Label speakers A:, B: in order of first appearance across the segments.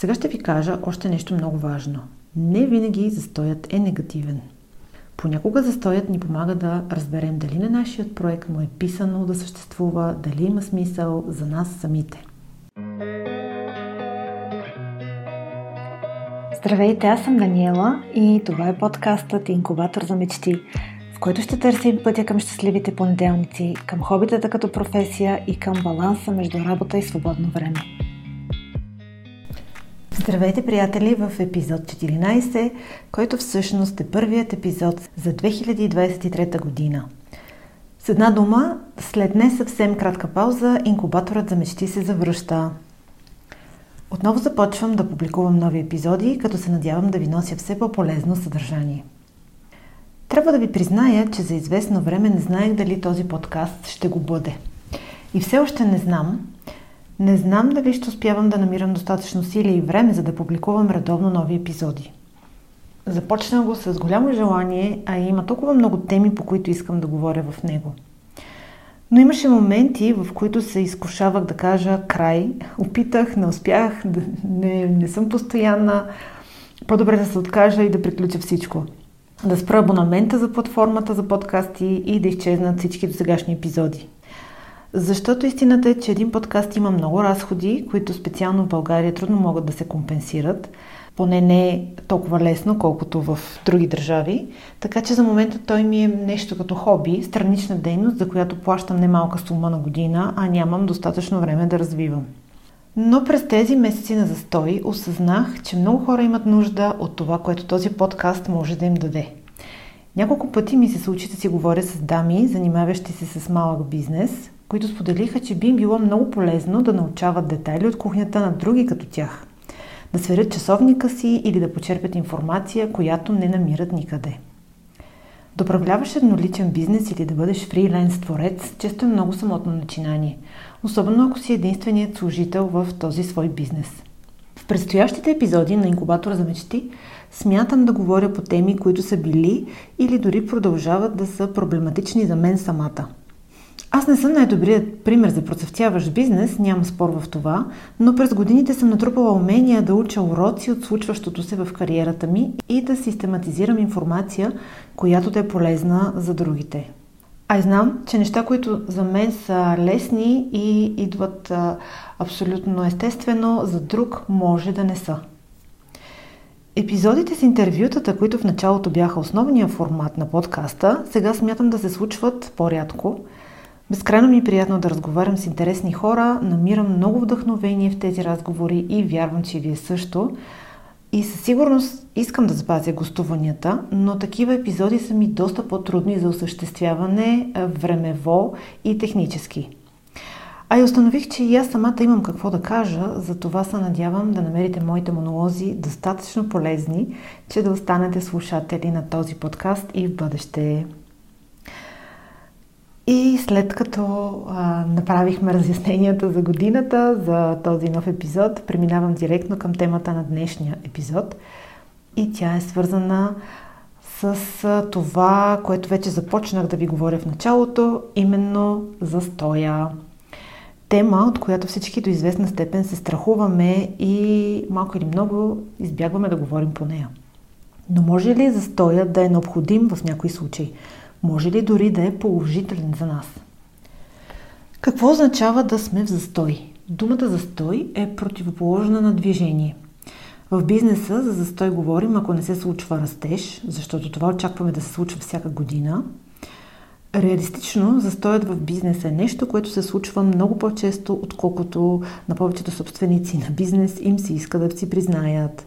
A: Сега ще ви кажа още нещо много важно. Не винаги застоят е негативен. Понякога застоят ни помага да разберем дали на нашият проект му е писано да съществува, дали има смисъл за нас самите.
B: Здравейте, аз съм Даниела и това е подкастът Инкубатор за мечти, в който ще търсим пътя към щастливите понеделници, към хобитата като професия и към баланса между работа и свободно време.
A: Здравейте, приятели, в епизод 14, който всъщност е първият епизод за 2023 година. С една дума, след не съвсем кратка пауза, инкубаторът за мечти се завръща. Отново започвам да публикувам нови епизоди, като се надявам да ви нося все по-полезно съдържание. Трябва да ви призная, че за известно време не знаех дали този подкаст ще го бъде. И все още не знам. Не знам дали ще успявам да намирам достатъчно сили и време, за да публикувам редовно нови епизоди. Започнах го с голямо желание, а има толкова много теми, по които искам да говоря в него – но имаше моменти, в които се изкушавах да кажа край. Опитах, не успях, не, не съм постоянна. По-добре да се откажа и да приключа всичко. Да спра абонамента за платформата за подкасти и да изчезнат всички досегашни епизоди. Защото истината е, че един подкаст има много разходи, които специално в България трудно могат да се компенсират – поне не е толкова лесно, колкото в други държави. Така че за момента той ми е нещо като хоби, странична дейност, за която плащам немалка сума на година, а нямам достатъчно време да развивам. Но през тези месеци на застой осъзнах, че много хора имат нужда от това, което този подкаст може да им даде. Няколко пъти ми се случи да си говоря с дами, занимаващи се с малък бизнес, които споделиха, че би им било много полезно да научават детайли от кухнята на други като тях – да сверят часовника си или да почерпят информация, която не намират никъде. Да управляваш едноличен бизнес или да бъдеш фриленс творец често е много самотно начинание, особено ако си единственият служител в този свой бизнес. В предстоящите епизоди на Инкубатора за мечти смятам да говоря по теми, които са били или дори продължават да са проблематични за мен самата – аз не съм най-добрият пример за процъфтяващ бизнес, няма спор в това, но през годините съм натрупала умения да уча уроци от случващото се в кариерата ми и да систематизирам информация, която да е полезна за другите. А и знам, че неща, които за мен са лесни и идват а, абсолютно естествено, за друг може да не са. Епизодите с интервютата, които в началото бяха основния формат на подкаста, сега смятам да се случват по-рядко – Безкрайно ми е приятно да разговарям с интересни хора, намирам много вдъхновение в тези разговори и вярвам, че вие също. И със сигурност искам да запазя гостуванията, но такива епизоди са ми доста по-трудни за осъществяване времево и технически. А и установих, че и аз самата имам какво да кажа, за това се надявам да намерите моите монолози достатъчно полезни, че да останете слушатели на този подкаст и в бъдеще. И след като а, направихме разясненията за годината, за този нов епизод, преминавам директно към темата на днешния епизод. И тя е свързана с а, това, което вече започнах да ви говоря в началото, именно за стоя. Тема, от която всички до известна степен се страхуваме и малко или много избягваме да говорим по нея. Но може ли застоя да е необходим в някои случаи? Може ли дори да е положителен за нас. Какво означава да сме в застой? Думата застой е противоположна на движение. В бизнеса за застой говорим, ако не се случва растеж, защото това очакваме да се случва всяка година. Реалистично, застоят в бизнеса е нещо, което се случва много по-често, отколкото на повечето собственици на бизнес им се иска да си признаят.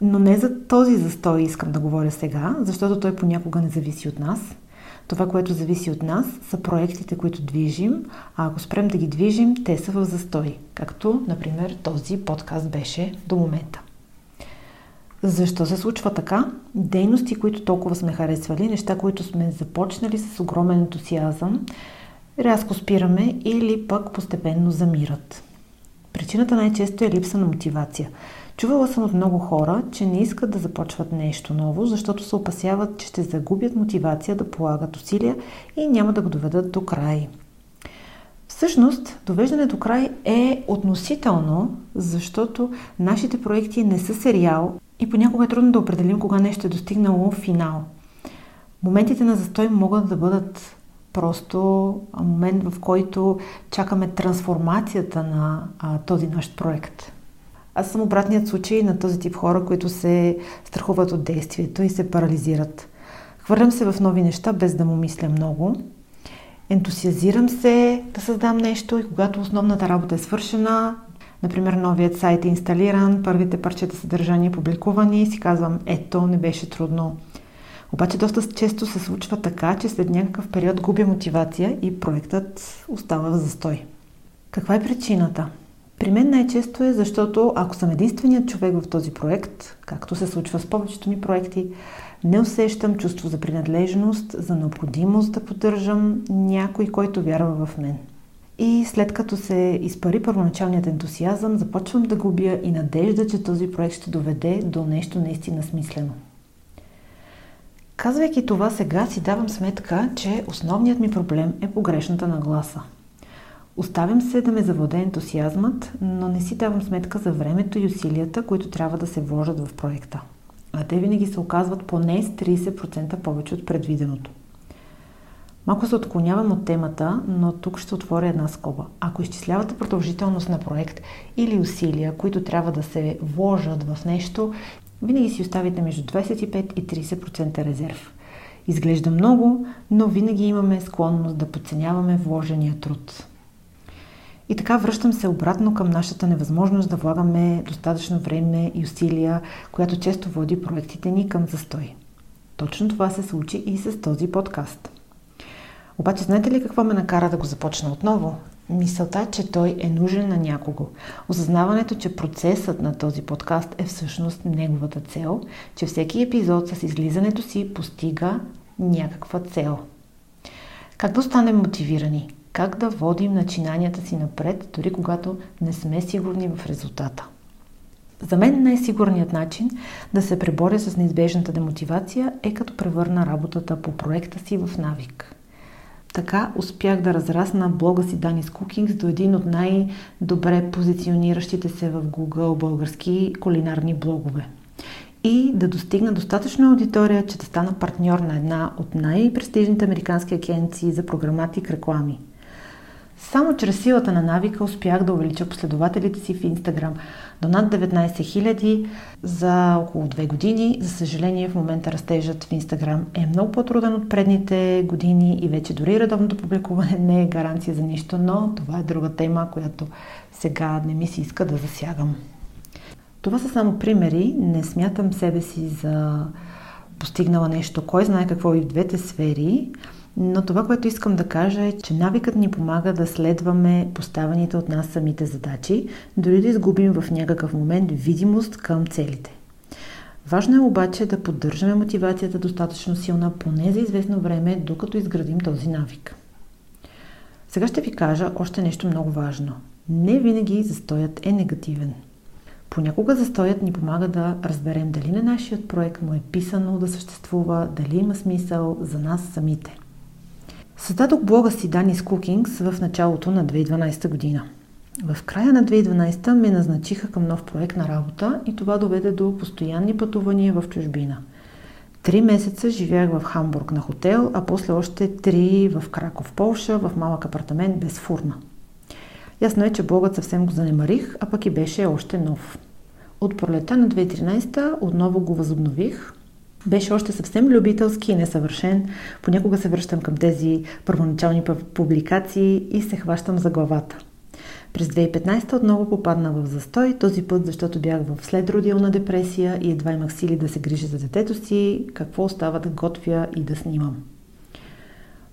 A: Но не за този застой искам да говоря сега, защото той понякога не зависи от нас – това, което зависи от нас, са проектите, които движим, а ако спрем да ги движим, те са в застой, както, например, този подкаст беше до момента. Защо се случва така? Дейности, които толкова сме харесвали, неща, които сме започнали с огромен ентусиазъм, рязко спираме или пък постепенно замират. Причината най-често е липса на мотивация – Чувала съм от много хора, че не искат да започват нещо ново, защото се опасяват, че ще загубят мотивация да полагат усилия и няма да го доведат до край. Всъщност, довеждане до край е относително, защото нашите проекти не са сериал и понякога е трудно да определим кога нещо е достигнало финал. Моментите на застой могат да бъдат просто момент, в който чакаме трансформацията на а, този наш проект. Аз съм обратният случай на този тип хора, които се страхуват от действието и се парализират. Хвърлям се в нови неща, без да му мисля много. Ентусиазирам се да създам нещо и когато основната работа е свършена, например новият сайт е инсталиран, първите парчета съдържание публикувани, си казвам, ето, не беше трудно. Обаче доста често се случва така, че след някакъв период губя мотивация и проектът остава в застой. Каква е причината? При мен най-често е защото ако съм единственият човек в този проект, както се случва с повечето ми проекти, не усещам чувство за принадлежност, за необходимост да поддържам някой, който вярва в мен. И след като се изпари първоначалният ентусиазъм, започвам да губя и надежда, че този проект ще доведе до нещо наистина смислено. Казвайки това сега, си давам сметка, че основният ми проблем е погрешната нагласа. Оставям се да ме заводе ентусиазмът, но не си давам сметка за времето и усилията, които трябва да се вложат в проекта. А те винаги се оказват поне с 30% повече от предвиденото. Малко се отклонявам от темата, но тук ще отворя една скоба. Ако изчислявате продължителност на проект или усилия, които трябва да се вложат в нещо, винаги си оставите между 25 и 30% резерв. Изглежда много, но винаги имаме склонност да подценяваме вложения труд. И така връщам се обратно към нашата невъзможност да влагаме достатъчно време и усилия, която често води проектите ни към застой. Точно това се случи и с този подкаст. Обаче знаете ли какво ме накара да го започна отново? Мисълта, че той е нужен на някого. Осъзнаването, че процесът на този подкаст е всъщност неговата цел, че всеки епизод с излизането си постига някаква цел. Как да останем мотивирани? Как да водим начинанията си напред, дори когато не сме сигурни в резултата? За мен най-сигурният начин да се преборя с неизбежната демотивация е като превърна работата по проекта си в навик. Така успях да разрасна блога си Danis Cookings до един от най-добре позициониращите се в Google български кулинарни блогове. И да достигна достатъчно аудитория, че да стана партньор на една от най-престижните американски агенции за програматик реклами – само чрез силата на навика успях да увелича последователите си в Инстаграм до над 19 000 за около 2 години. За съжаление, в момента растежът в Инстаграм е много по-труден от предните години и вече дори редовното публикуване не е гаранция за нищо, но това е друга тема, която сега не ми се иска да засягам. Това са само примери. Не смятам себе си за постигнала нещо, кой знае какво и в двете сфери. Но това, което искам да кажа е, че навикът ни помага да следваме поставените от нас самите задачи, дори да изгубим в някакъв момент видимост към целите. Важно е обаче да поддържаме мотивацията достатъчно силна, поне за известно време, докато изградим този навик. Сега ще ви кажа още нещо много важно. Не винаги застоят е негативен. Понякога застоят ни помага да разберем дали на нашият проект му е писано да съществува, дали има смисъл за нас самите. Създадох блога си Danis Cookings в началото на 2012 година. В края на 2012 ме назначиха към нов проект на работа и това доведе до постоянни пътувания в чужбина. Три месеца живях в Хамбург на хотел, а после още три в Краков, Полша, в малък апартамент без фурна. Ясно е, че блогът съвсем го занемарих, а пък и беше още нов. От пролета на 2013 отново го възобнових, беше още съвсем любителски и несъвършен. Понякога се връщам към тези първоначални публикации и се хващам за главата. През 2015 отново попадна в застой, този път защото бях в следродилна депресия и едва имах сили да се грижа за детето си, какво остава да готвя и да снимам.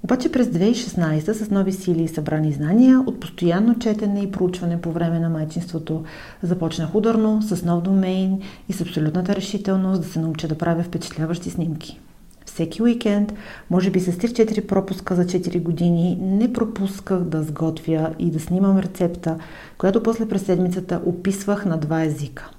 A: Обаче през 2016 с нови сили и събрани знания от постоянно четене и проучване по време на майчинството започнах ударно, с нов домейн и с абсолютната решителност да се науча да правя впечатляващи снимки. Всеки уикенд, може би с 3-4 пропуска за 4 години, не пропусках да сготвя и да снимам рецепта, която после през седмицата описвах на два езика.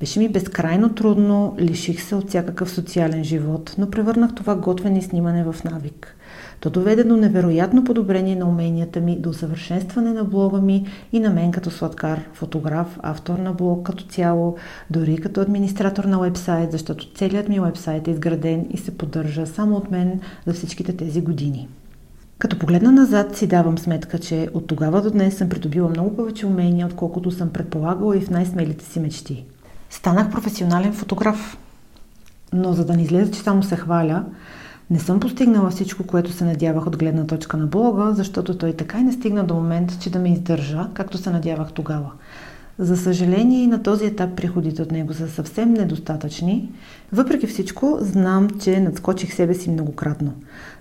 A: Беше ми безкрайно трудно, лиших се от всякакъв социален живот, но превърнах това готвене и снимане в навик – То доведе до невероятно подобрение на уменията ми, до усъвършенстване на блога ми и на мен като сладкар, фотограф, автор на блог като цяло, дори като администратор на вебсайт, защото целият ми вебсайт е изграден и се поддържа само от мен за всичките тези години. Като погледна назад си давам сметка, че от тогава до днес съм придобила много повече умения, отколкото съм предполагала и в най-смелите си мечти. Станах професионален фотограф. Но за да не излезе, че само се хваля, не съм постигнала всичко, което се надявах от гледна точка на блога, защото той така и не стигна до момента, че да ме издържа, както се надявах тогава. За съжаление и на този етап приходите от него са съвсем недостатъчни. Въпреки всичко, знам, че надскочих себе си многократно.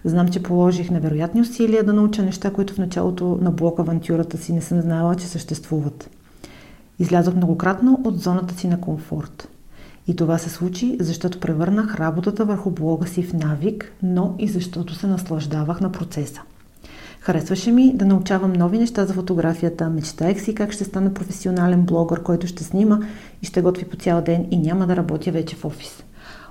A: Знам, че положих невероятни усилия да науча неща, които в началото на блок авантюрата си не съм знала, че съществуват. Излязох многократно от зоната си на комфорт. И това се случи, защото превърнах работата върху блога си в навик, но и защото се наслаждавах на процеса. Харесваше ми да научавам нови неща за фотографията, мечтаех си как ще стана професионален блогър, който ще снима и ще готви по цял ден и няма да работя вече в офис.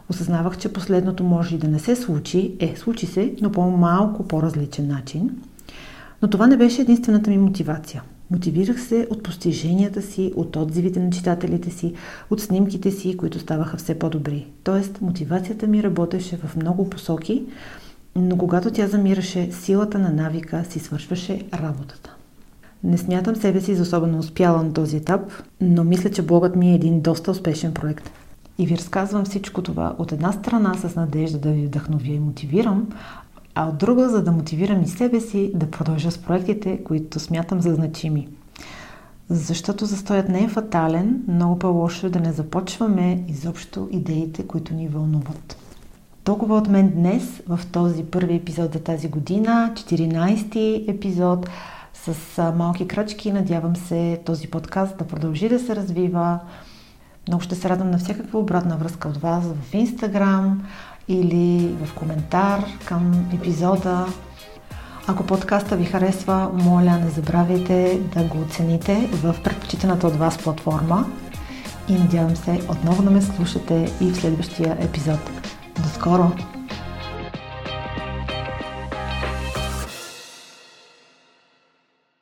A: Осъзнавах, че последното може и да не се случи, е, случи се, но по малко по-различен начин. Но това не беше единствената ми мотивация. Мотивирах се от постиженията си, от отзивите на читателите си, от снимките си, които ставаха все по-добри. Тоест, мотивацията ми работеше в много посоки, но когато тя замираше, силата на навика си свършваше работата. Не смятам себе си за особено успяла на този етап, но мисля, че блогът ми е един доста успешен проект. И ви разказвам всичко това от една страна с надежда да ви вдъхновя и мотивирам, а от друга, за да мотивирам и себе си да продължа с проектите, които смятам за значими. Защото застоят не е фатален, много по-лошо е да не започваме изобщо идеите, които ни вълнуват. Толкова от мен днес в този първи епизод за тази година, 14-ти епизод с малки крачки. Надявам се този подкаст да продължи да се развива. Много ще се радвам на всякаква обратна връзка от вас в Инстаграм или в коментар към епизода. Ако подкаста ви харесва, моля не забравяйте да го оцените в предпочитаната от вас платформа и надявам се отново да ме слушате и в следващия епизод. До скоро!